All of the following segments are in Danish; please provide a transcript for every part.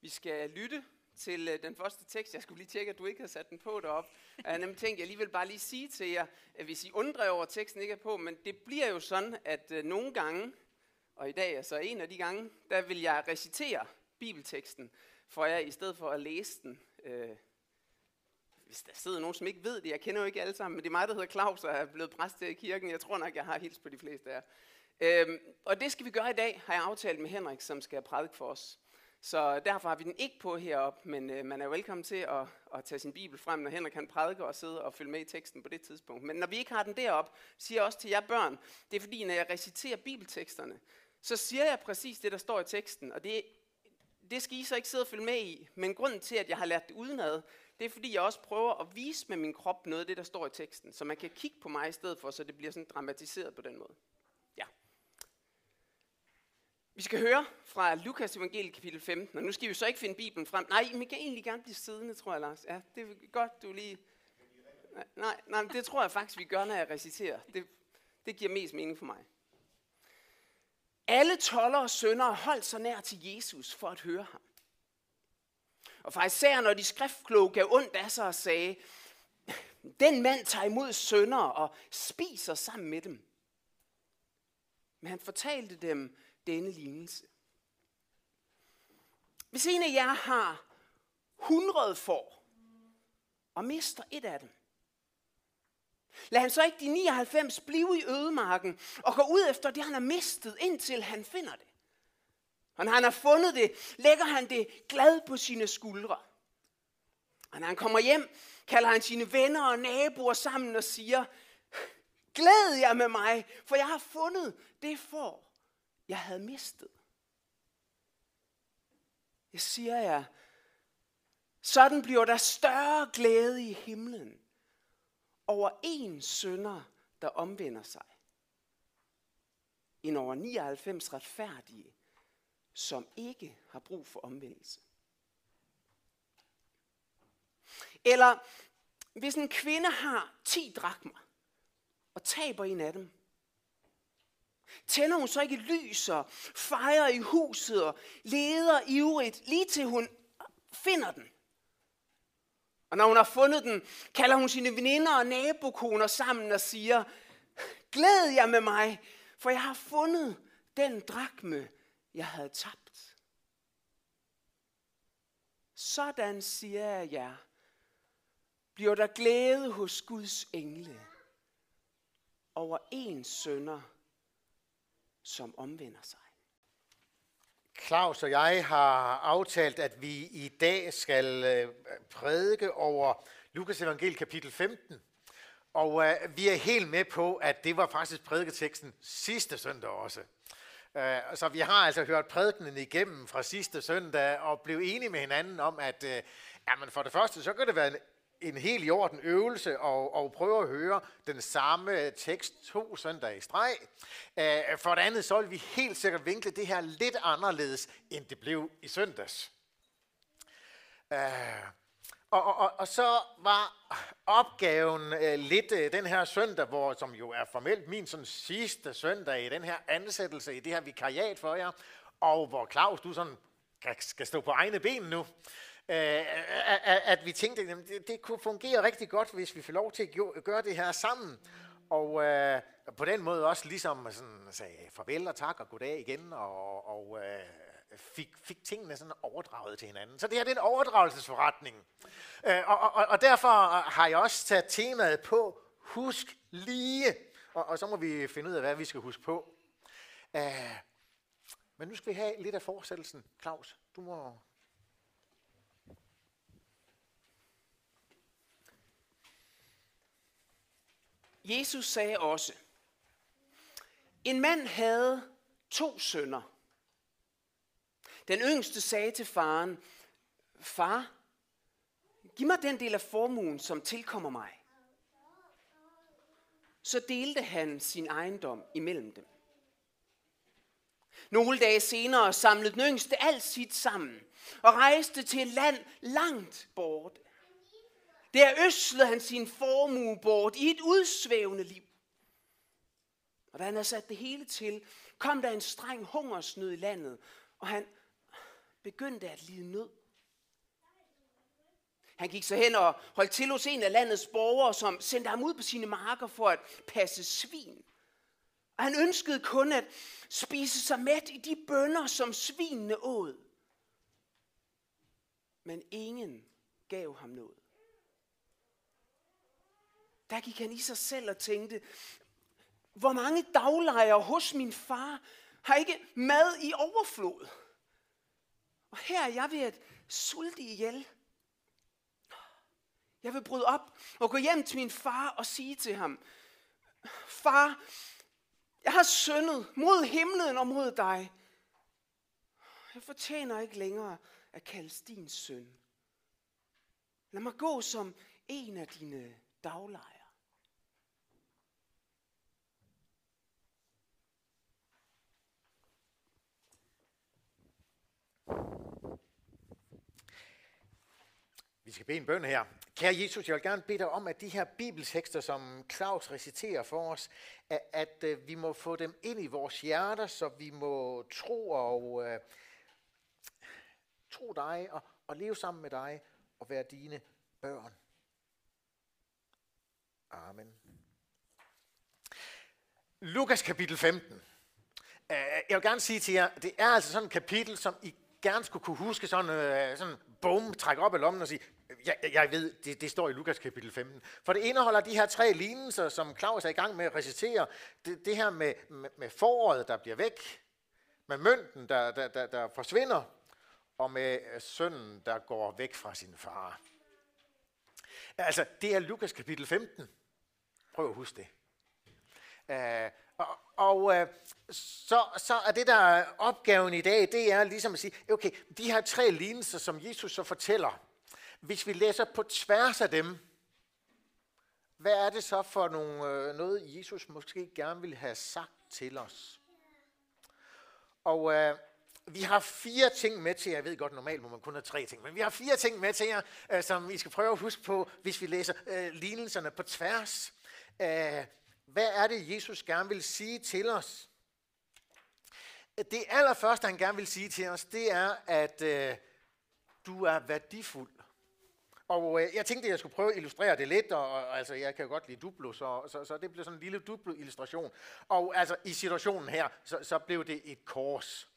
Vi skal lytte til øh, den første tekst. Jeg skulle lige tjekke, at du ikke havde sat den på derop. Jeg har nemlig tænkt, jeg lige vil bare lige sige til jer, at hvis I undrer over, at teksten ikke er på, men det bliver jo sådan, at øh, nogle gange, og i dag er så en af de gange, der vil jeg recitere bibelteksten for jer, i stedet for at læse den. Øh, hvis der sidder nogen, som ikke ved det, jeg kender jo ikke alle sammen, men det er mig, der hedder Claus, og er blevet præst i kirken. Jeg tror nok, jeg har hils på de fleste af jer. Øhm, og det skal vi gøre i dag, har jeg aftalt med Henrik, som skal prædike for os. Så derfor har vi den ikke på heroppe, men øh, man er velkommen til at, at tage sin bibel frem, når Henrik kan prædike og sidde og følge med i teksten på det tidspunkt. Men når vi ikke har den derop, siger jeg også til jer børn, det er fordi, når jeg reciterer bibelteksterne, så siger jeg præcis det, der står i teksten, og det, det skal I så ikke sidde og følge med i. Men grunden til, at jeg har lært det udenad, det er fordi, jeg også prøver at vise med min krop noget af det, der står i teksten, så man kan kigge på mig i stedet for, så det bliver sådan dramatiseret på den måde. Vi skal høre fra Lukas evangeliet kapitel 15, og nu skal vi så ikke finde Bibelen frem. Nej, men kan egentlig gerne blive siddende, tror jeg, Lars. Ja, det er godt, du lige... Nej, nej, det tror jeg faktisk, vi gør, når jeg reciterer. Det, det giver mest mening for mig. Alle toller og sønder holdt sig nær til Jesus for at høre ham. Og især når de skriftkloge gav ondt af sig og sagde, den mand tager imod sønder og spiser sammen med dem. Men han fortalte dem, denne lignelse. Hvis en af jer har 100 får, og mister et af dem, lad han så ikke de 99 blive i ødemarken og gå ud efter det, han har mistet, indtil han finder det. Og når han har fundet det, lægger han det glad på sine skuldre. Og når han kommer hjem, kalder han sine venner og naboer sammen og siger, glæd jer med mig, for jeg har fundet det får, jeg havde mistet. Jeg siger jer, sådan bliver der større glæde i himlen over en sønder, der omvender sig, end over 99 retfærdige, som ikke har brug for omvendelse. Eller hvis en kvinde har 10 drakmer og taber en af dem, Tænder hun så ikke lys og fejrer i huset og leder ivrigt, lige til hun finder den. Og når hun har fundet den, kalder hun sine veninder og nabokoner sammen og siger, glæd jer med mig, for jeg har fundet den drakme, jeg havde tabt. Sådan siger jeg jer, bliver der glæde hos Guds engle over en sønder, som omvender sig. Claus og jeg har aftalt, at vi i dag skal øh, prædike over Lukas evangel kapitel 15. Og øh, vi er helt med på, at det var faktisk prædiketeksten sidste søndag også. Øh, så vi har altså hørt prædikenen igennem fra sidste søndag og blev enige med hinanden om, at øh, jamen for det første, så kan det være en helt i orden øvelse og, og prøve at høre den samme tekst to søndage i streg. Øh, for det andet, så vil vi helt sikkert vinkle det her lidt anderledes, end det blev i søndags. Øh, og, og, og, og så var opgaven øh, lidt øh, den her søndag, hvor, som jo er formelt min sådan sidste søndag i den her ansættelse, i det her vikariat for jer, og hvor Claus, du sådan skal stå på egne ben nu. Øh, øh, øh, at vi tænkte, at det, det kunne fungere rigtig godt, hvis vi får lov til at gøre det her sammen. Og øh, på den måde også ligesom sådan, sagde farvel og tak og goddag igen, og, og øh, fik, fik tingene sådan overdraget til hinanden. Så det her det er en overdragelsesforretning. Øh, og, og, og derfor har jeg også taget temaet på, husk lige. Og, og så må vi finde ud af, hvad vi skal huske på. Øh, men nu skal vi have lidt af fortsættelsen. Claus, du må Jesus sagde også, en mand havde to sønner. Den yngste sagde til faren, far, giv mig den del af formuen, som tilkommer mig. Så delte han sin ejendom imellem dem. Nogle dage senere samlede den yngste alt sit sammen og rejste til et land langt borte. Der øslede han sin formue bort i et udsvævende liv. Og da han havde sat det hele til, kom der en streng hungersnød i landet, og han begyndte at lide nød. Han gik så hen og holdt til hos en af landets borgere, som sendte ham ud på sine marker for at passe svin. Og han ønskede kun at spise sig mæt i de bønder, som svinene åd. Men ingen gav ham noget. Der gik han i sig selv og tænkte, hvor mange daglejere hos min far har ikke mad i overflod. Og her er jeg ved at sulte ihjel. Jeg vil bryde op og gå hjem til min far og sige til ham, Far, jeg har syndet mod himlen og mod dig. Jeg fortjener ikke længere at kaldes din søn. Lad mig gå som en af dine daglejere. Vi skal bede en bøn her. Kære Jesus, jeg vil gerne bede dig om, at de her bibeltekster, som Claus reciterer for os, at, at øh, vi må få dem ind i vores hjerter, så vi må tro og uh, tro dig og, og leve sammen med dig og være dine børn. Amen. Lukas kapitel 15. Uh, øh, jeg vil gerne sige til jer, det er altså sådan et kapitel, som I gerne skulle kunne huske sådan, uh, sådan bum, trække op i lommen og sige, jeg, jeg ved, det, det står i Lukas kapitel 15. For det indeholder de her tre lignelser, som Claus er i gang med at recitere. Det, det her med, med, med foråret, der bliver væk, med mønten, der, der, der, der forsvinder, og med øh, sønnen, der går væk fra sin far. Altså, det er Lukas kapitel 15. Prøv at huske det. Uh, og og øh, så, så er det, der er opgaven i dag, det er ligesom at sige, okay, de her tre lignelser, som Jesus så fortæller, hvis vi læser på tværs af dem, hvad er det så for nogle, øh, noget, Jesus måske gerne vil have sagt til os? Og øh, vi har fire ting med til, jer. jeg ved godt, normalt må man kun have tre ting, men vi har fire ting med til jer, øh, som I skal prøve at huske på, hvis vi læser øh, lignelserne på tværs. Øh, hvad er det, Jesus gerne vil sige til os? Det allerførste, han gerne vil sige til os, det er, at øh, du er værdifuld. Og øh, jeg tænkte, at jeg skulle prøve at illustrere det lidt, og, og altså, jeg kan jo godt lide Duplo, så, så, så det blev sådan en lille Duplo-illustration. Og altså, i situationen her, så, så blev det et kors.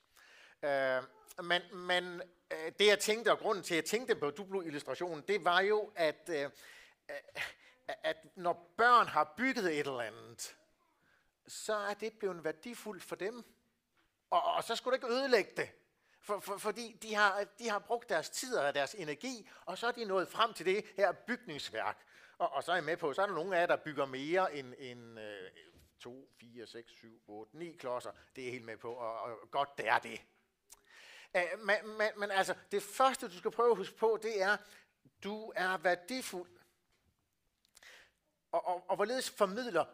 Øh, men men øh, det jeg tænkte, og grunden til, at jeg tænkte på Duplo-illustrationen, det var jo, at, øh, øh at når børn har bygget et eller andet, så er det blevet værdifuldt for dem. Og, og så skulle du ikke ødelægge det. For, for, fordi de har, de har brugt deres tid og deres energi, og så er de nået frem til det her bygningsværk. Og, og så er jeg med på, så er der nogle af jer, der bygger mere end, end øh, 2, 4, 6, 7, 8, 9 klodser. Det er jeg helt med på, og, og godt det er det. Æh, men, men, men altså, det første, du skal prøve at huske på, det er, du er værdifuld. Og, og, og hvorledes formidler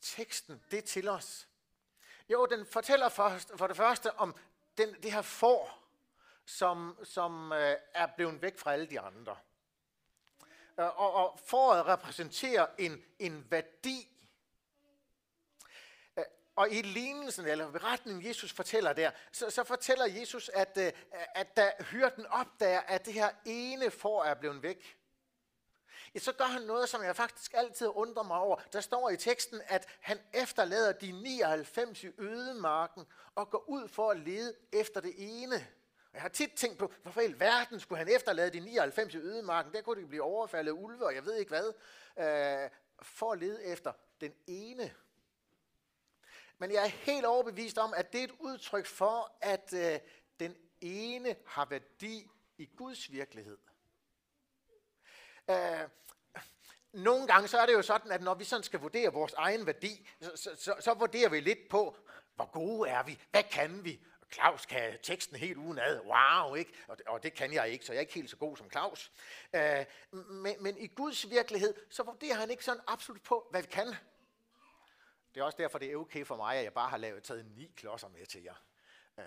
teksten det til os? Jo, den fortæller for, for det første om den, det her får, som, som øh, er blevet væk fra alle de andre. Øh, og, og foråret repræsenterer en, en værdi. Øh, og i lignelsen, eller beretningen, Jesus fortæller der, så, så fortæller Jesus, at, øh, at da hyrden opdager, at det her ene får er blevet væk, ja, så gør han noget, som jeg faktisk altid undrer mig over. Der står i teksten, at han efterlader de 99 i ødemarken og går ud for at lede efter det ene. Jeg har tit tænkt på, hvorfor i verden skulle han efterlade de 99 i ødemarken? Der kunne de blive overfaldet af ulve, og jeg ved ikke hvad. Øh, for at lede efter den ene. Men jeg er helt overbevist om, at det er et udtryk for, at øh, den ene har værdi i Guds virkelighed. Øh, nogle gange så er det jo sådan, at når vi sådan skal vurdere vores egen værdi, så, så, så, så vurderer vi lidt på, hvor gode er vi, hvad kan vi, Claus kan teksten helt uden ad. Wow, ikke? Og, og det kan jeg ikke, så jeg er ikke helt så god som Claus. Øh, men, men i Guds virkelighed, så vurderer han ikke sådan absolut på, hvad vi kan. Det er også derfor, det er okay for mig, at jeg bare har lavet, taget ni klodser med til jer. Øh,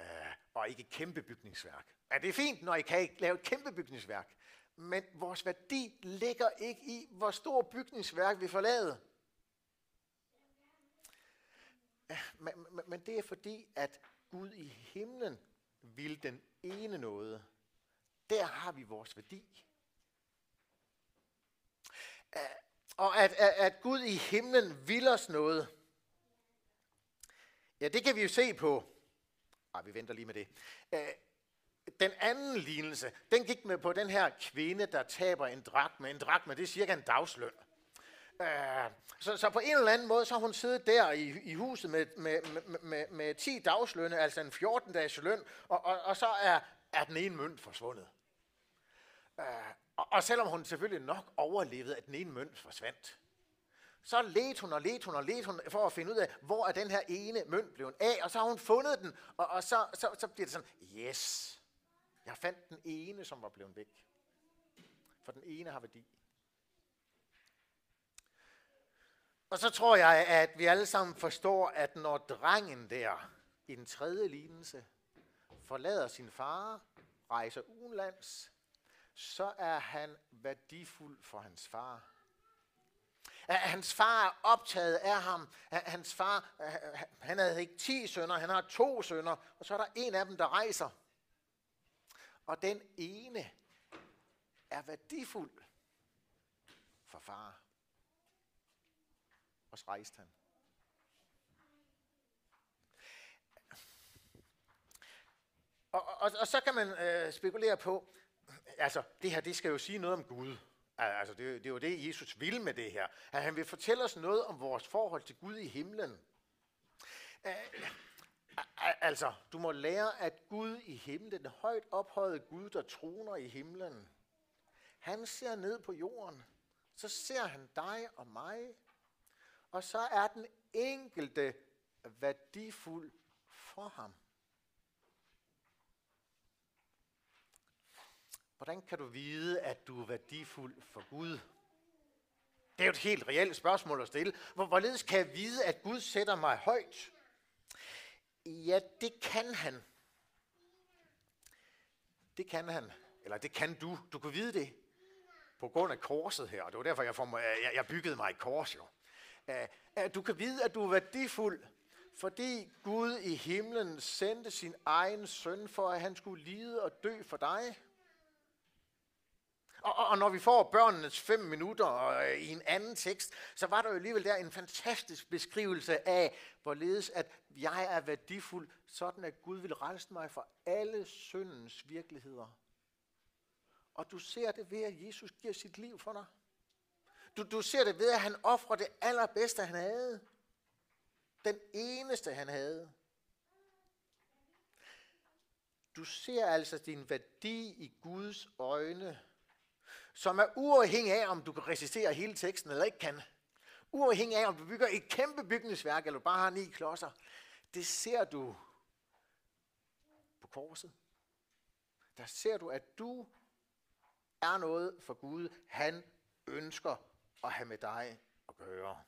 og ikke et kæmpe bygningsværk. Er det fint, når I kan lave et kæmpe bygningsværk? Men vores værdi ligger ikke i, hvor stor bygningsværk vi forlader. Men, men, men det er fordi, at Gud i himlen vil den ene noget, der har vi vores værdi. Og at, at, at Gud i himlen vil os noget, ja, det kan vi jo se på. Ej, vi venter lige med det. Den anden lignelse, den gik med på den her kvinde, der taber en drakme. En drakme, det er cirka en dagsløn. Øh, så, så på en eller anden måde, så har hun siddet der i, i huset med, med, med, med, med 10 dagslønne, altså en 14-dages løn, og, og, og så er, er den ene mønt forsvundet. Øh, og, og selvom hun selvfølgelig nok overlevede, at den ene mønt forsvandt, så ledte hun og ledte hun og ledte hun for at finde ud af, hvor er den her ene mønt blevet af, og så har hun fundet den, og, og så, så, så bliver det sådan, yes, jeg fandt den ene, som var blevet væk. For den ene har værdi. Og så tror jeg, at vi alle sammen forstår, at når drengen der i den tredje lignelse forlader sin far, rejser udenlands, så er han værdifuld for hans far. At hans far er optaget af ham. At hans far, han havde ikke ti sønner, han har to sønner, og så er der en af dem, der rejser. Og den ene er værdifuld for far. Og så rejste han. Og, og, og så kan man øh, spekulere på, altså det her, det skal jo sige noget om Gud. Altså det, det er jo det, Jesus vil med det her. At han vil fortælle os noget om vores forhold til Gud i himlen. Øh, altså, du må lære, at Gud i himlen, den højt ophøjede Gud, der troner i himlen, han ser ned på jorden. Så ser han dig og mig, og så er den enkelte værdifuld for ham. Hvordan kan du vide, at du er værdifuld for Gud? Det er jo et helt reelt spørgsmål at stille. Hvorledes kan jeg vide, at Gud sætter mig højt? Ja, det kan han. Det kan han. Eller det kan du. Du kan vide det på grund af korset her. Det var derfor, jeg, form- jeg, jeg byggede mig et kors jo. Du kan vide, at du er værdifuld, fordi Gud i himlen sendte sin egen søn for, at han skulle lide og dø for dig. Og, og, og når vi får børnenes fem minutter og, øh, i en anden tekst, så var der jo alligevel der en fantastisk beskrivelse af, hvorledes at jeg er værdifuld, sådan at Gud vil rejse mig for alle syndens virkeligheder. Og du ser det ved, at Jesus giver sit liv for dig. Du, du ser det ved, at han offrer det allerbedste, han havde. Den eneste, han havde. Du ser altså din værdi i Guds øjne, som er uafhængig af, om du kan resistere hele teksten eller ikke kan. Uafhængig af, om du bygger et kæmpe bygningsværk, eller bare har ni klodser. Det ser du på korset. Der ser du, at du er noget for Gud, han ønsker at have med dig at gøre.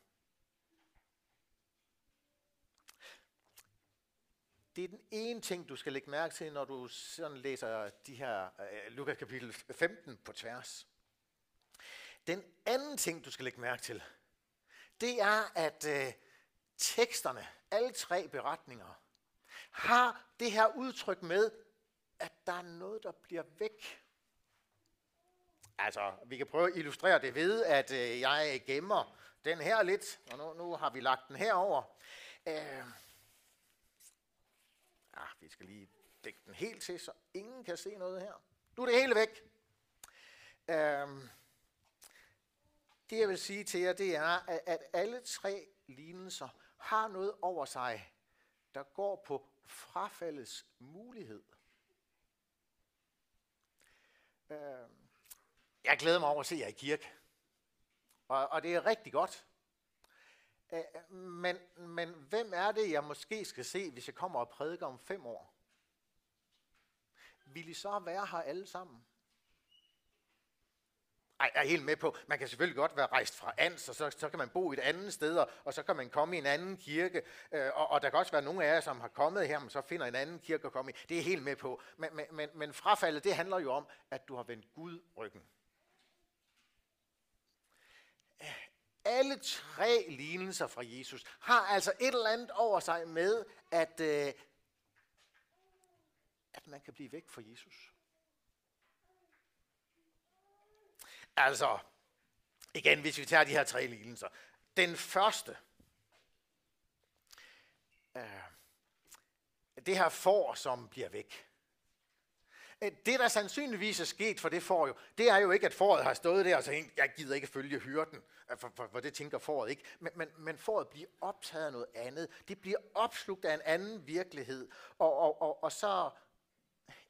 Det er den ene ting, du skal lægge mærke til, når du sådan læser de her uh, Lukas kapitel 15 på tværs. Den anden ting, du skal lægge mærke til, det er, at øh, teksterne, alle tre beretninger, har det her udtryk med, at der er noget, der bliver væk. Altså, vi kan prøve at illustrere det ved, at øh, jeg gemmer den her lidt, og nu, nu har vi lagt den herover. Øh, ah, vi skal lige dække den helt til, så ingen kan se noget her. Nu er det hele væk. Øh, det jeg vil sige til jer, det er, at alle tre lignelser har noget over sig, der går på frafaldets mulighed. Øhm, jeg glæder mig over at se jer i kirke. Og, og det er rigtig godt. Øh, men, men hvem er det, jeg måske skal se, hvis jeg kommer og prædiker om fem år? Vil I så være her alle sammen? Ej, jeg er helt med på, man kan selvfølgelig godt være rejst fra Ans, og så, så kan man bo et andet sted, og så kan man komme i en anden kirke, øh, og, og der kan også være nogle af jer, som har kommet her, men så finder en anden kirke at komme i. Det er helt med på. Men, men, men, men frafaldet, det handler jo om, at du har vendt Gud ryggen. Alle tre lignelser fra Jesus har altså et eller andet over sig med, at øh, at man kan blive væk fra Jesus. Altså, igen, hvis vi tager de her tre lignelser. Den første, øh, det her får, som bliver væk. Øh, det, der sandsynligvis er sket for det får jo, det er jo ikke, at foråret har stået der og så jeg gider ikke følge hyrden, øh, for, for, for det tænker foråret ikke. Men, men, men foråret bliver optaget af noget andet. Det bliver opslugt af en anden virkelighed. Og, og, og, og så,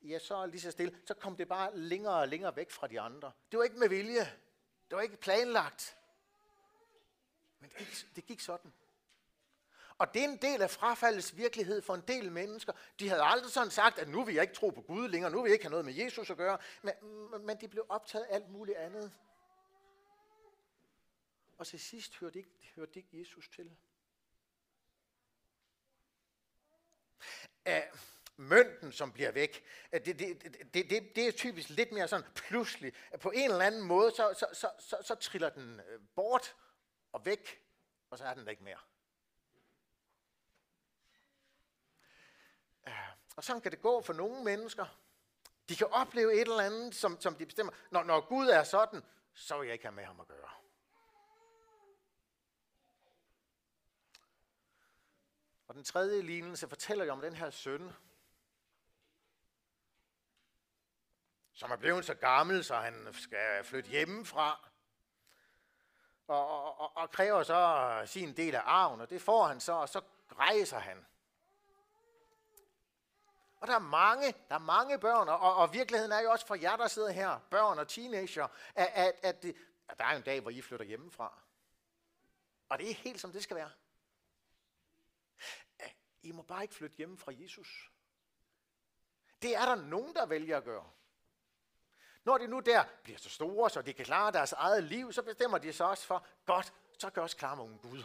ja, så lige så stille, så kom det bare længere og længere væk fra de andre. Det var ikke med vilje. Det var ikke planlagt. Men det gik, det gik sådan. Og det er en del af frafaldets virkelighed for en del mennesker. De havde aldrig sådan sagt, at nu vil jeg ikke tro på Gud længere, nu vil jeg ikke have noget med Jesus at gøre, men, men de blev optaget af alt muligt andet. Og til sidst hørte ikke, hørte ikke Jesus til. Æh, mønten, som bliver væk, øh, det, det, det, det, det er typisk lidt mere sådan pludselig. På en eller anden måde, så, så, så, så, så triller den øh, bort og væk, og så er den der ikke mere. Øh, og sådan kan det gå for nogle mennesker. De kan opleve et eller andet, som, som de bestemmer. Når, når Gud er sådan, så vil jeg ikke have med ham at gøre. Og den tredje lignelse fortæller jo om den her søn, som er blevet så gammel, så han skal flytte hjemmefra. Og, og, og, kræver så sin del af arven, og det får han så, og så rejser han. Og der er mange, der er mange børn, og, og virkeligheden er jo også for jer, der sidder her, børn og teenager, at, at, at, det, at der er en dag, hvor I flytter hjemmefra. Og det er helt som det skal være. I må bare ikke flytte hjemme fra Jesus. Det er der nogen, der vælger at gøre. Når de nu der bliver så store, så de kan klare deres eget liv, så bestemmer de sig også for, godt, så gør os klar med en Gud.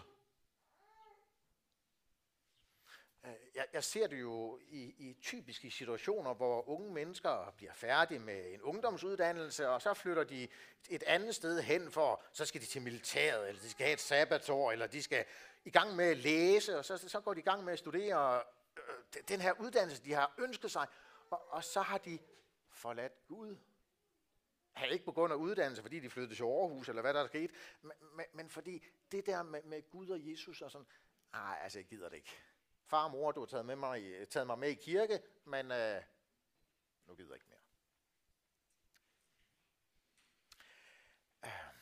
Øh, jeg, jeg ser det jo i, i typiske situationer, hvor unge mennesker bliver færdige med en ungdomsuddannelse, og så flytter de et andet sted hen, for så skal de til militæret, eller de skal have et sabbatår, eller de skal i gang med at læse, og så, så går de i gang med at studere øh, den her uddannelse, de har ønsket sig, og, og så har de forladt Gud. Har ikke på grund af uddannelse, fordi de flyttede til Aarhus, eller hvad der er sket, men, men, men fordi det der med, med Gud og Jesus og sådan, nej, altså jeg gider det ikke. Far og mor, du har taget, med mig, taget mig med i kirke, men øh, nu gider jeg ikke mere. Øh,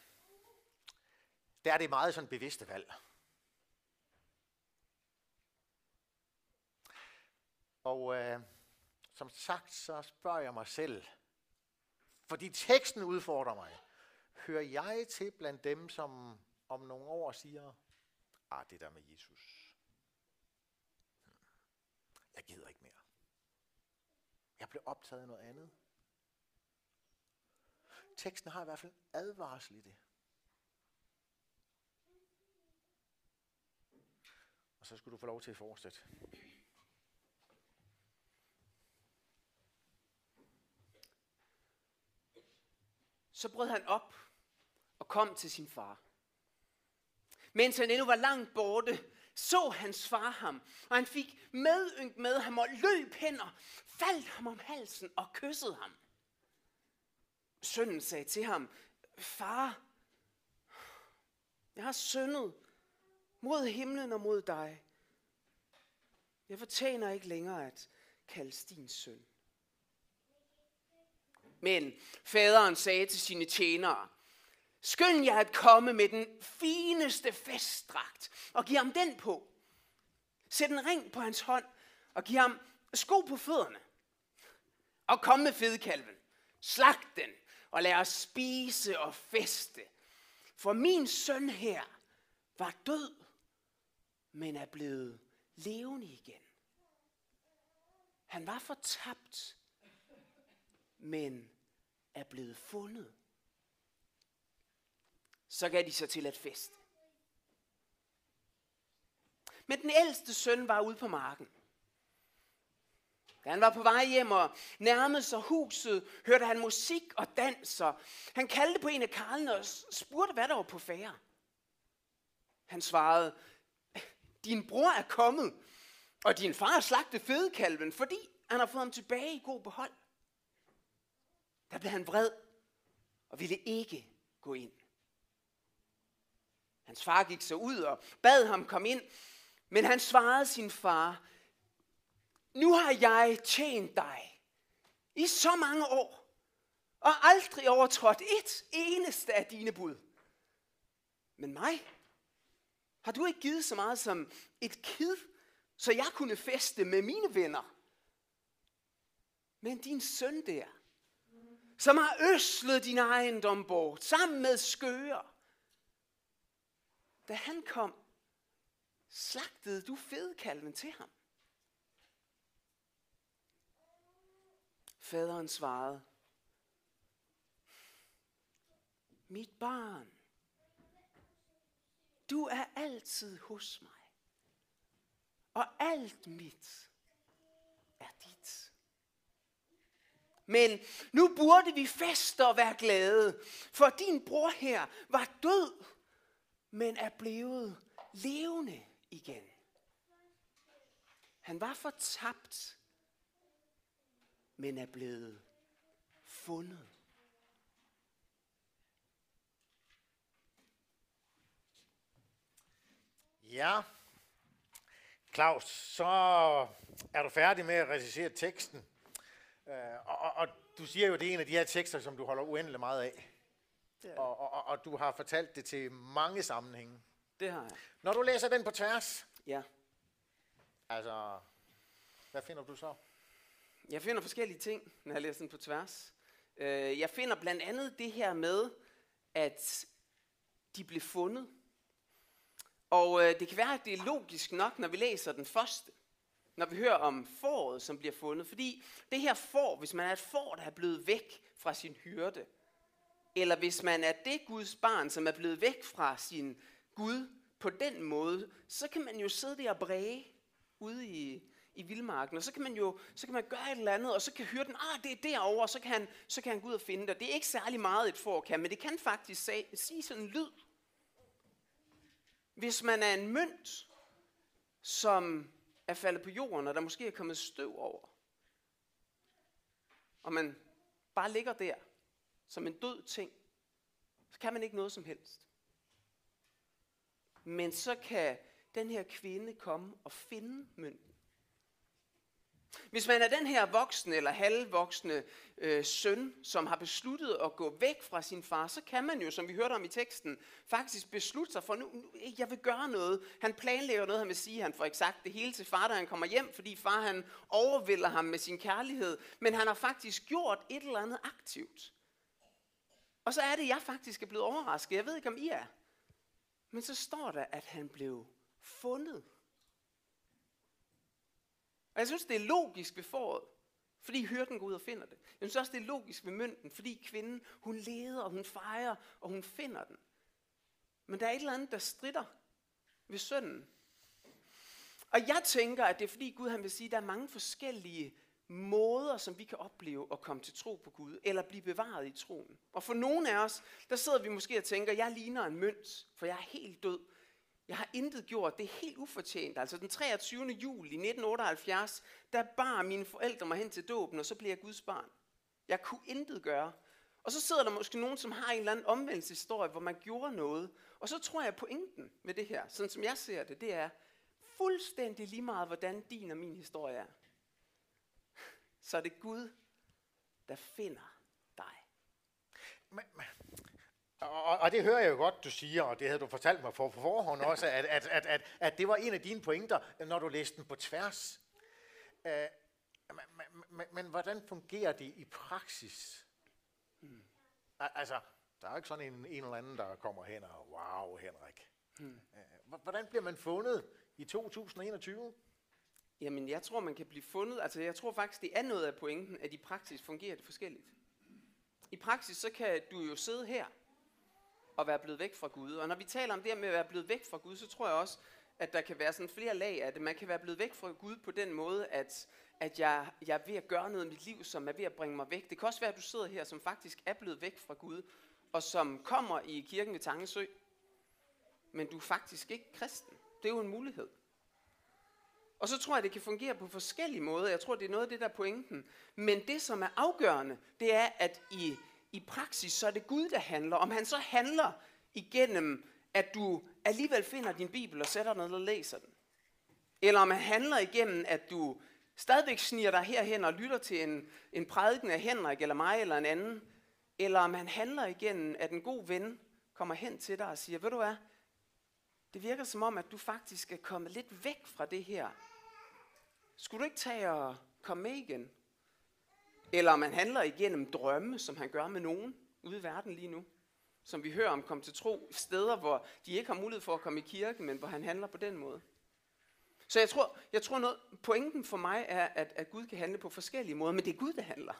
der er det meget sådan bevidste valg. Og øh, som sagt, så spørger jeg mig selv, fordi teksten udfordrer mig. Hører jeg til blandt dem, som om nogle år siger, ah, det der med Jesus, jeg gider ikke mere. Jeg blev optaget af noget andet. Teksten har i hvert fald en advarsel i det. Og så skulle du få lov til at fortsætte. Så brød han op og kom til sin far. Mens han endnu var langt borte, så hans far ham, og han fik medynk med ham og løb hen og faldt ham om halsen og kyssede ham. Sønnen sagde til ham, Far, jeg har syndet mod himlen og mod dig. Jeg fortjener ikke længere at kaldes din søn. Men faderen sagde til sine tjenere, Skynd jer at komme med den fineste festdragt og giv ham den på. Sæt en ring på hans hånd og giv ham sko på fødderne. Og kom med fedekalven. Slag den og lad os spise og feste. For min søn her var død, men er blevet levende igen. Han var fortabt, men er blevet fundet så gav de sig til at feste. Men den ældste søn var ude på marken. Da han var på vej hjem og nærmede sig huset, hørte han musik og danser. Han kaldte på en af karlene og spurgte, hvad der var på færre. Han svarede, din bror er kommet, og din far slagte fedekalven, fordi Han har fået ham tilbage i god behold. Der blev han vred og ville ikke gå ind. Hans far gik så ud og bad ham komme ind, men han svarede sin far, nu har jeg tjent dig i så mange år, og aldrig overtrådt et eneste af dine bud. Men mig har du ikke givet så meget som et kid, så jeg kunne feste med mine venner. Men din søn der, som har øslet din ejendom bort, sammen med skøer. Da han kom, slagtede du fedkalven til ham. Faderen svarede, Mit barn, du er altid hos mig, og alt mit er dit. Men nu burde vi feste og være glade, for din bror her var død, men er blevet levende igen. Han var fortabt, men er blevet fundet. Ja, Claus, så er du færdig med at recensere teksten. Uh, og, og, og du siger jo, det er en af de her tekster, som du holder uendelig meget af. Det, Og, og, og- og du har fortalt det til mange sammenhænge. det har jeg. Når du læser den på tværs, Ja. altså, hvad finder du så? Jeg finder forskellige ting, når jeg læser den på tværs. Øh, Jeg finder blandt andet det her med, at de blev fundet. Og øh, det kan være, at det er logisk nok, når vi læser den første. Når vi hører om fåret, som bliver fundet. Fordi det her får, hvis man er et får, der er blevet væk fra sin hyrde, eller hvis man er det Guds barn, som er blevet væk fra sin Gud på den måde, så kan man jo sidde der og bræge ude i, i vildmarken, og så kan man jo så kan man gøre et eller andet, og så kan hyrden, ah, det er derovre, og så kan, han, så kan han gå ud og finde det. Det er ikke særlig meget et får kan, men det kan faktisk sige, sige sådan en lyd. Hvis man er en mønt, som er faldet på jorden, og der måske er kommet støv over, og man bare ligger der, som en død ting, så kan man ikke noget som helst. Men så kan den her kvinde komme og finde mønten. Hvis man er den her voksne eller halvvoksne øh, søn, som har besluttet at gå væk fra sin far, så kan man jo, som vi hørte om i teksten, faktisk beslutte sig for, nu, nu jeg vil gøre noget. Han planlægger noget, han vil sige, han får ikke sagt det hele til far, da han kommer hjem, fordi far han overvælder ham med sin kærlighed, men han har faktisk gjort et eller andet aktivt. Og så er det, jeg faktisk er blevet overrasket. Jeg ved ikke, om I er. Men så står der, at han blev fundet. Og jeg synes, det er logisk ved foråret, fordi hyrden går ud og finder det. Jeg synes også, det er logisk ved mønten, fordi kvinden, hun leder, og hun fejrer, og hun finder den. Men der er et eller andet, der strider ved sønnen. Og jeg tænker, at det er fordi Gud han vil sige, at der er mange forskellige måder, som vi kan opleve at komme til tro på Gud, eller blive bevaret i troen. Og for nogle af os, der sidder vi måske og tænker, jeg ligner en mønt, for jeg er helt død. Jeg har intet gjort, det er helt ufortjent. Altså den 23. juli 1978, der bar mine forældre mig hen til dåben, og så blev jeg Guds barn. Jeg kunne intet gøre. Og så sidder der måske nogen, som har en eller anden omvendelseshistorie, hvor man gjorde noget. Og så tror jeg, at pointen med det her, sådan som jeg ser det, det er fuldstændig lige meget, hvordan din og min historie er. Så er det Gud, der finder dig. Men, men, og, og det hører jeg jo godt, du siger, og det havde du fortalt mig for, på forhånd også, at, at, at, at, at det var en af dine pointer, når du læste den på tværs. Uh, men, men, men, men hvordan fungerer det i praksis? Hmm. Altså, der er ikke sådan en, en eller anden, der kommer hen og, wow, Henrik. Uh, hvordan bliver man fundet i 2021? Jamen, jeg tror, man kan blive fundet. Altså, jeg tror faktisk, det er noget af pointen, at i praksis fungerer det forskelligt. I praksis, så kan du jo sidde her og være blevet væk fra Gud. Og når vi taler om det her med at være blevet væk fra Gud, så tror jeg også, at der kan være sådan flere lag af det. Man kan være blevet væk fra Gud på den måde, at, at jeg, jeg er ved at gøre noget i mit liv, som er ved at bringe mig væk. Det kan også være, at du sidder her, som faktisk er blevet væk fra Gud, og som kommer i kirken ved Tangesø, men du er faktisk ikke kristen. Det er jo en mulighed. Og så tror jeg, det kan fungere på forskellige måder. Jeg tror, det er noget af det, der er pointen. Men det, som er afgørende, det er, at i, i praksis, så er det Gud, der handler. Om han så handler igennem, at du alligevel finder din bibel og sætter ned og læser den. Eller om han handler igennem, at du stadigvæk sniger dig herhen og lytter til en, en prædiken af Henrik eller mig eller en anden. Eller om han handler igennem, at en god ven kommer hen til dig og siger, ved du hvad, det virker som om, at du faktisk er kommet lidt væk fra det her. Skulle du ikke tage og komme med igen? Eller om han handler igennem drømme, som han gør med nogen ude i verden lige nu. Som vi hører om kom til tro steder, hvor de ikke har mulighed for at komme i kirke, men hvor han handler på den måde. Så jeg tror, jeg tror noget, pointen for mig er, at, at Gud kan handle på forskellige måder, men det er Gud, der handler.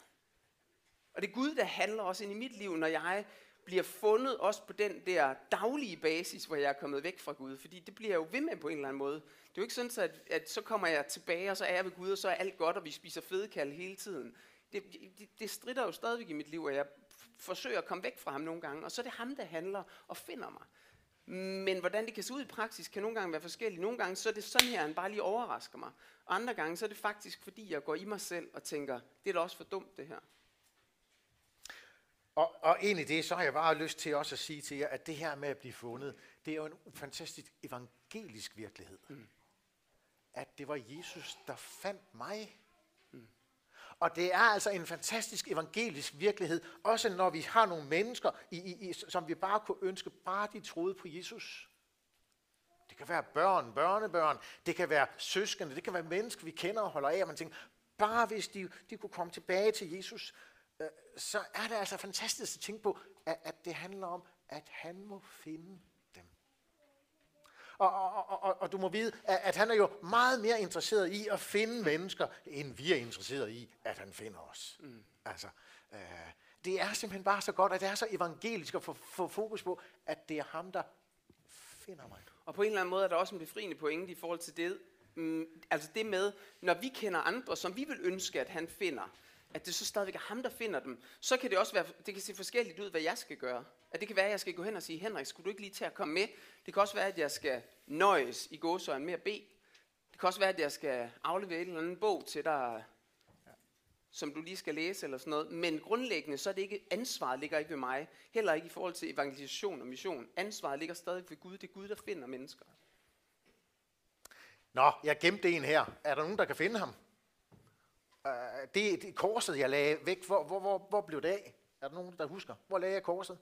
Og det er Gud, der handler også ind i mit liv, når jeg bliver fundet også på den der daglige basis, hvor jeg er kommet væk fra Gud. Fordi det bliver jeg jo ved med på en eller anden måde. Det er jo ikke sådan, at, at så kommer jeg tilbage, og så er jeg ved Gud, og så er alt godt, og vi spiser fedekald hele tiden. Det, det, det strider jo stadigvæk i mit liv, og jeg forsøger at komme væk fra ham nogle gange. Og så er det ham, der handler og finder mig. Men hvordan det kan se ud i praksis, kan nogle gange være forskelligt. Nogle gange så er det sådan her, han bare lige overrasker mig. Og andre gange så er det faktisk, fordi jeg går i mig selv og tænker, det er da også for dumt det her. Og, og egentlig det, så har jeg bare lyst til også at sige til jer, at det her med at blive fundet, det er jo en fantastisk evangelisk virkelighed. Mm. At det var Jesus, der fandt mig. Mm. Og det er altså en fantastisk evangelisk virkelighed, også når vi har nogle mennesker, i, i, i, som vi bare kunne ønske, bare de troede på Jesus. Det kan være børn, børnebørn, det kan være søskende, det kan være mennesker, vi kender og holder af, og man tænker, bare hvis de, de kunne komme tilbage til Jesus, øh, så er det altså fantastisk at tænke på, at, at det handler om, at han må finde. Og, og, og, og, du må vide, at, at han er jo meget mere interesseret i at finde mennesker, end vi er interesseret i, at han finder os. Mm. Altså, øh, det er simpelthen bare så godt, at det er så evangelisk at få, få fokus på, at det er ham, der finder mig. Og på en eller anden måde er der også en befriende pointe i forhold til det, mm, altså det med, når vi kender andre, som vi vil ønske, at han finder, at det så stadigvæk er ham, der finder dem, så kan det også være, det kan se forskelligt ud, hvad jeg skal gøre. At det kan være, at jeg skal gå hen og sige, Henrik, skulle du ikke lige til at komme med? Det kan også være, at jeg skal nøjes i gåsøjen med at bede. Det kan også være, at jeg skal aflevere en eller anden bog til dig, som du lige skal læse eller sådan noget. Men grundlæggende, så er det ikke, ansvaret ligger ikke ved mig. Heller ikke i forhold til evangelisation og mission. Ansvaret ligger stadig ved Gud. Det er Gud, der finder mennesker. Nå, jeg gemte en her. Er der nogen, der kan finde ham? Uh, det, det korset, jeg lagde væk, hvor, hvor, hvor, hvor blev det af? Er der nogen, der husker? Hvor lagde jeg korset?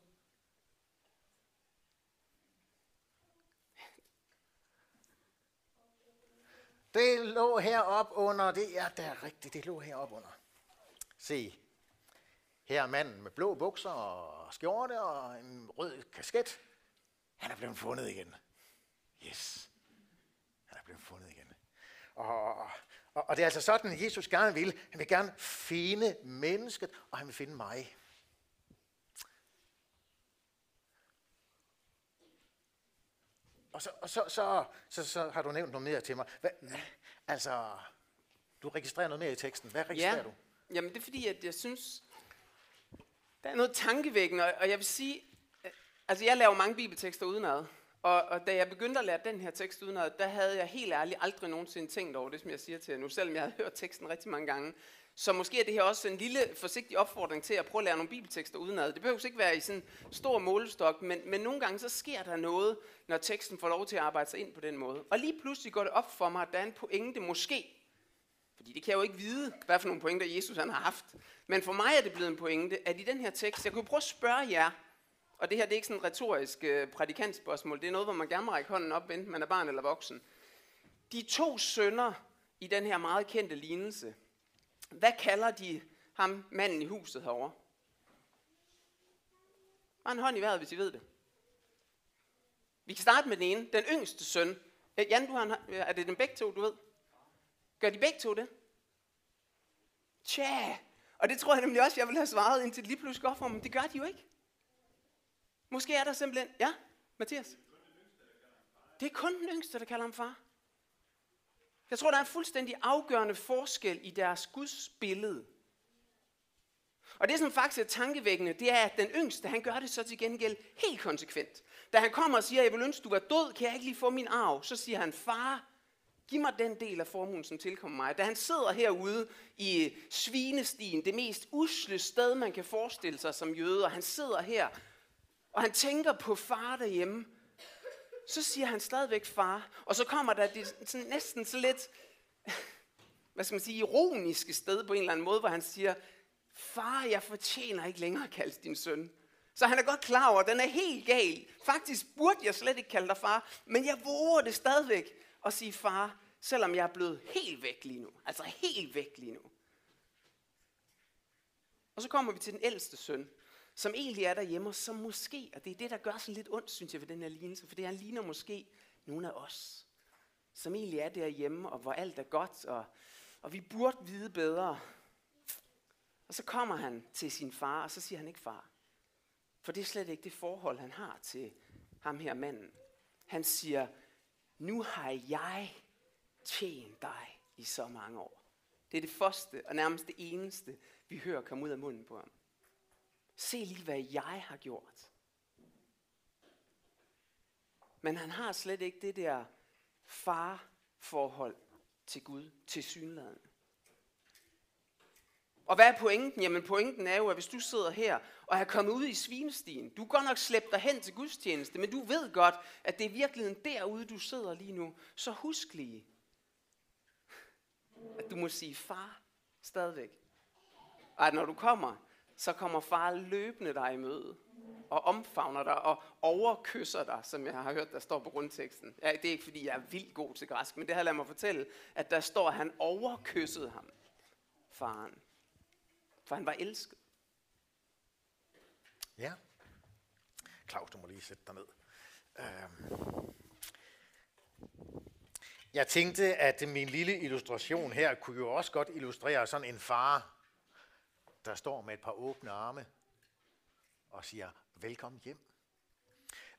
Det lå herop under, det er da rigtigt, det lå herop under. Se, her er manden med blå bukser og skjorte og en rød kasket. Han er blevet fundet igen. Yes, han er blevet fundet igen. Og, og, og det er altså sådan, at Jesus gerne vil. Han vil gerne finde mennesket, og han vil finde mig. Og så, og så, så, så, så har du nævnt noget mere til mig. Hvad, altså, du registrerer noget mere i teksten. Hvad registrerer Ja. du? Jamen det er fordi, at jeg synes, der er noget tankevækkende, og- jeg vil sige, altså jeg laver mange bibeltekster udenad, og, og da jeg begyndte at lære den her tekst udenad, der havde jeg helt ærligt aldrig nogensinde tænkt over det, som jeg siger til jer nu, selvom jeg havde hørt teksten rigtig mange gange. Så måske er det her også en lille forsigtig opfordring til at prøve at lære nogle bibeltekster udenad. Det behøver ikke være i sådan en stor målestok, men, men nogle gange så sker der noget, når teksten får lov til at arbejde sig ind på den måde. Og lige pludselig går det op for mig, at der er en pointe måske, fordi det kan jeg jo ikke vide, hvad for nogle pointer Jesus han har haft. Men for mig er det blevet en pointe, at i den her tekst, jeg kunne prøve at spørge jer, og det her det er ikke sådan et retorisk øh, prædikantspørgsmål, det er noget, hvor man gerne må række hånden op, enten man er barn eller voksen. De to sønner i den her meget kendte lignelse, hvad kalder de ham, manden i huset herovre? Bare en hånd i vejret, hvis I ved det. Vi kan starte med den ene, den yngste søn. Øh, Jan, du har en, øh, er det den begge to, du ved? Gør de begge to det? Tja, og det tror jeg nemlig også, jeg ville have svaret, indtil det lige pludselig går for mig, det gør de jo ikke. Måske er der simpelthen... Ja, Mathias? Det er kun den yngste, der kalder ham far. Jeg tror, der er en fuldstændig afgørende forskel i deres Guds billede. Og det, som faktisk er tankevækkende, det er, at den yngste, han gør det så til gengæld helt konsekvent. Da han kommer og siger, jeg vil ønske, du var død, kan jeg ikke lige få min arv? Så siger han, far, Giv mig den del af formuen, som tilkommer mig. Da han sidder herude i svinestien, det mest usle sted, man kan forestille sig som jøde, og han sidder her, og han tænker på far derhjemme, så siger han stadigvæk far. Og så kommer der det sådan, næsten så lidt, hvad skal man sige, ironiske sted på en eller anden måde, hvor han siger, far, jeg fortjener ikke længere at kalde din søn. Så han er godt klar over, at den er helt gal. Faktisk burde jeg slet ikke kalde dig far, men jeg våger det stadigvæk at sige far, selvom jeg er blevet helt væk lige nu. Altså helt væk lige nu. Og så kommer vi til den ældste søn, som egentlig er derhjemme, og som måske, og det er det, der gør sådan lidt ondt, synes jeg, ved den her lignelse, for det her ligner måske nogle af os, som egentlig er derhjemme, og hvor alt er godt, og, og vi burde vide bedre. Og så kommer han til sin far, og så siger han ikke far. For det er slet ikke det forhold, han har til ham her manden. Han siger, nu har jeg tjent dig i så mange år. Det er det første og nærmest det eneste, vi hører komme ud af munden på ham. Se lige, hvad jeg har gjort. Men han har slet ikke det der farforhold til Gud, til synligheden. Og hvad er pointen? Jamen pointen er jo, at hvis du sidder her og er kommet ud i svinestien, du går godt nok slæbt dig hen til gudstjeneste, men du ved godt, at det er virkeligheden derude, du sidder lige nu. Så husk lige, at du må sige far stadigvæk. Og at når du kommer, så kommer far løbende dig i møde og omfavner dig og overkysser dig, som jeg har hørt, der står på grundteksten. Ja, det er ikke, fordi jeg er vildt god til græsk, men det har ladet mig fortælle, at der står, at han overkyssede ham, faren. For han var elsket. Ja. Claus, du må lige sætte dig ned. Øhm. Jeg tænkte, at min lille illustration her kunne jo også godt illustrere sådan en far, der står med et par åbne arme og siger, velkommen hjem.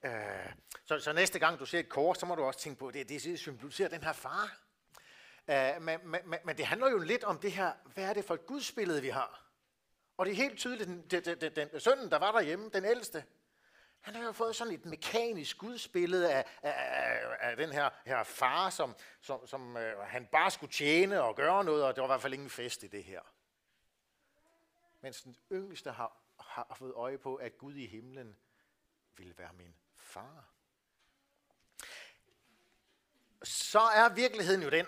Øh, så, så næste gang du ser et kors, så må du også tænke på, det, det symboliserer den her far. Øh, men, men, men det handler jo lidt om det her, hvad er det for et gudsbillede, vi har? Og det er helt tydeligt, den, den, den, den sønnen, der var derhjemme, den ældste, han har jo fået sådan et mekanisk gudsbillede af, af, af, af den her, her far, som, som, som øh, han bare skulle tjene og gøre noget, og det var i hvert fald ingen fest i det her. Mens den yngste har, har fået øje på, at Gud i himlen vil være min far. Så er virkeligheden jo den,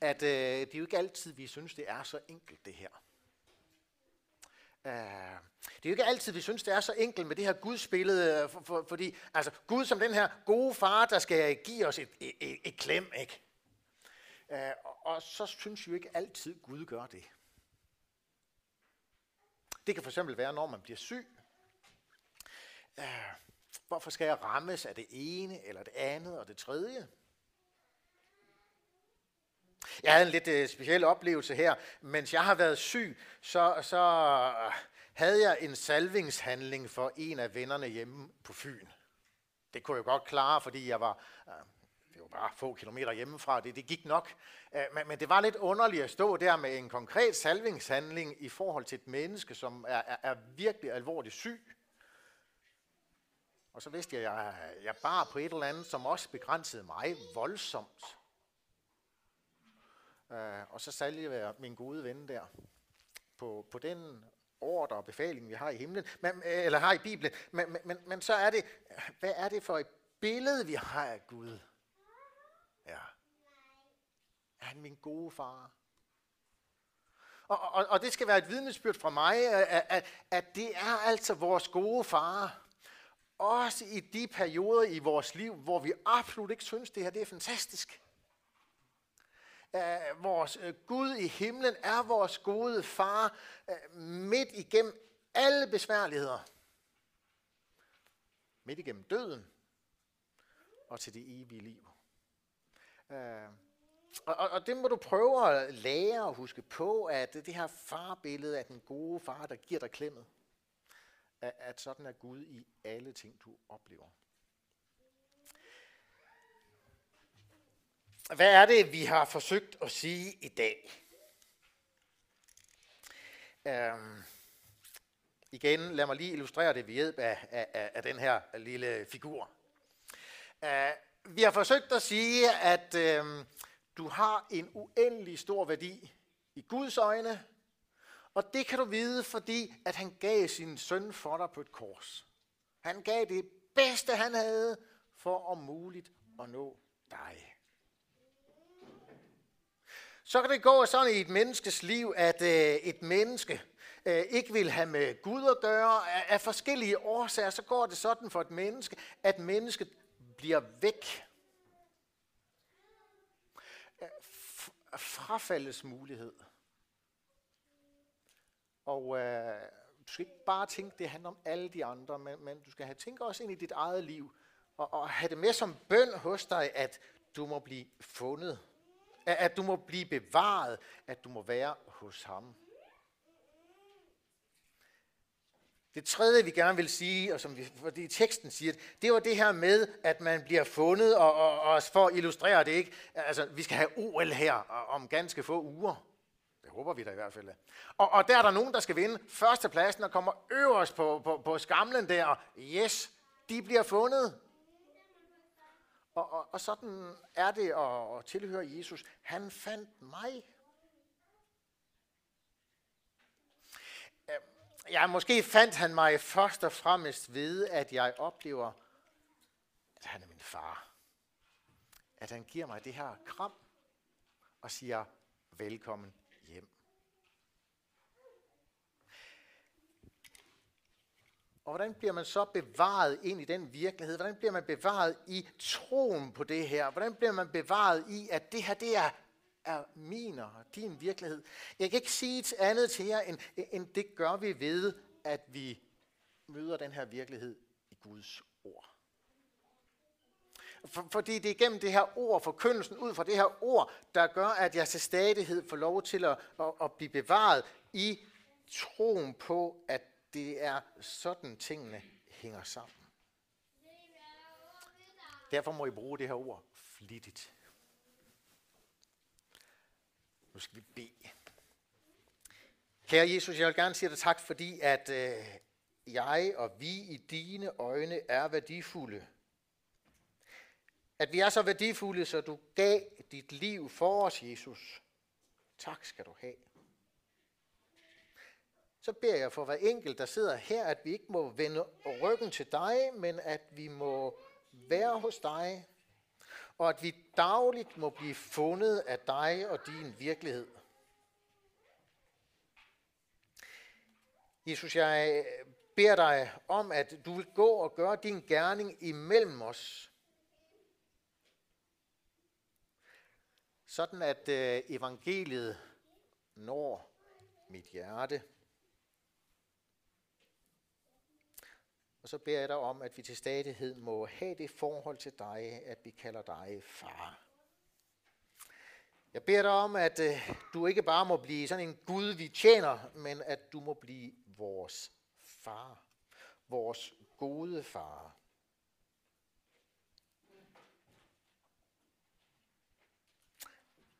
at øh, det er jo ikke altid, vi synes, det er så enkelt det her. Uh, det er jo ikke altid, vi synes, det er så enkelt med det her gudsbillede, øh, for, for, fordi altså, Gud som den her gode far, der skal give os et, et, et, et klem, ikke? Uh, og så synes vi jo ikke altid, Gud gør det. Det kan for eksempel være, når man bliver syg. Uh, hvorfor skal jeg rammes af det ene, eller det andet, og det tredje? Jeg havde en lidt øh, speciel oplevelse her. Mens jeg har været syg, så, så øh, havde jeg en salvingshandling for en af vennerne hjemme på Fyn. Det kunne jeg godt klare, fordi jeg var, det bare få kilometer hjemmefra, det, det gik nok. Men, men det var lidt underligt at stå der med en konkret salvingshandling i forhold til et menneske, som er, er, er virkelig alvorligt syg. Og så vidste jeg, at jeg, jeg bar på et eller andet, som også begrænsede mig voldsomt. Og så salgte jeg min gode ven der på, på den ordre og befaling, vi har i himlen, men, eller har i Bibelen. Men, men, men så er det, hvad er det for et billede, vi har af Gud? Er han min gode far? Og, og, og det skal være et vidnesbyrd fra mig, at, at, at det er altså vores gode far. Også i de perioder i vores liv, hvor vi absolut ikke synes, det her det er fantastisk uh, vores uh, Gud i himlen er vores gode far uh, midt igennem alle besværligheder. Midt igennem døden og til det evige liv. Uh, og, og, og det må du prøve at lære og huske på, at det her farbillede af den gode far, der giver dig klemmet, at, at sådan er Gud i alle ting, du oplever. Hvad er det, vi har forsøgt at sige i dag? Øhm, igen, lad mig lige illustrere det ved hjælp af, af, af den her lille figur. Øh, vi har forsøgt at sige, at øhm, du har en uendelig stor værdi i Guds øjne, og det kan du vide, fordi at han gav sin søn for dig på et kors. Han gav det bedste, han havde, for om muligt at nå dig. Så kan det gå sådan i et menneskes liv, at øh, et menneske øh, ikke vil have med Gud at gøre. Af, af forskellige årsager, så går det sådan for et menneske, at mennesket bliver væk. Frafaldets mulighed. Og øh, du skal ikke bare tænke, det handler om alle de andre, men, men du skal have tænke også ind i dit eget liv, og, og have det med som bøn hos dig, at du må blive fundet, at, at du må blive bevaret, at du må være hos ham. Det tredje, vi gerne vil sige, og som vi, fordi teksten siger, det var det her med, at man bliver fundet, og, og, og for at illustrere det ikke, altså vi skal have OL her om ganske få uger. Det håber vi da i hvert fald. Og, og der er der nogen, der skal vinde førstepladsen og kommer øverst på, på, på skamlen der. Yes, de bliver fundet. Og, og, og sådan er det at, at tilhøre Jesus. Han fandt mig. Ja, måske fandt han mig først og fremmest ved, at jeg oplever, at han er min far. At han giver mig det her kram og siger, velkommen hjem. Og hvordan bliver man så bevaret ind i den virkelighed? Hvordan bliver man bevaret i troen på det her? Hvordan bliver man bevaret i, at det her det er, er min og din virkelighed? Jeg kan ikke sige et andet til jer, end, end det gør vi ved, at vi møder den her virkelighed i Guds ord. For, fordi det er gennem det her ord, forkyndelsen ud fra det her ord, der gør, at jeg til stadighed får lov til at, at, at blive bevaret i troen på, at det er sådan tingene hænger sammen. Derfor må I bruge det her ord flittigt. Nu skal vi bede. Kære Jesus, jeg vil gerne sige dig tak, fordi at øh, jeg og vi i dine øjne er værdifulde. At vi er så værdifulde, så du gav dit liv for os, Jesus. Tak skal du have. Så beder jeg for hver enkelt, der sidder her, at vi ikke må vende ryggen til dig, men at vi må være hos dig, og at vi dagligt må blive fundet af dig og din virkelighed. Jesus, jeg beder dig om, at du vil gå og gøre din gerning imellem os, sådan at øh, evangeliet når mit hjerte. Og så beder jeg dig om, at vi til stadighed må have det forhold til dig, at vi kalder dig far. Jeg beder dig om, at øh, du ikke bare må blive sådan en Gud, vi tjener, men at du må blive vores far. Vores gode far.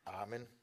Amen.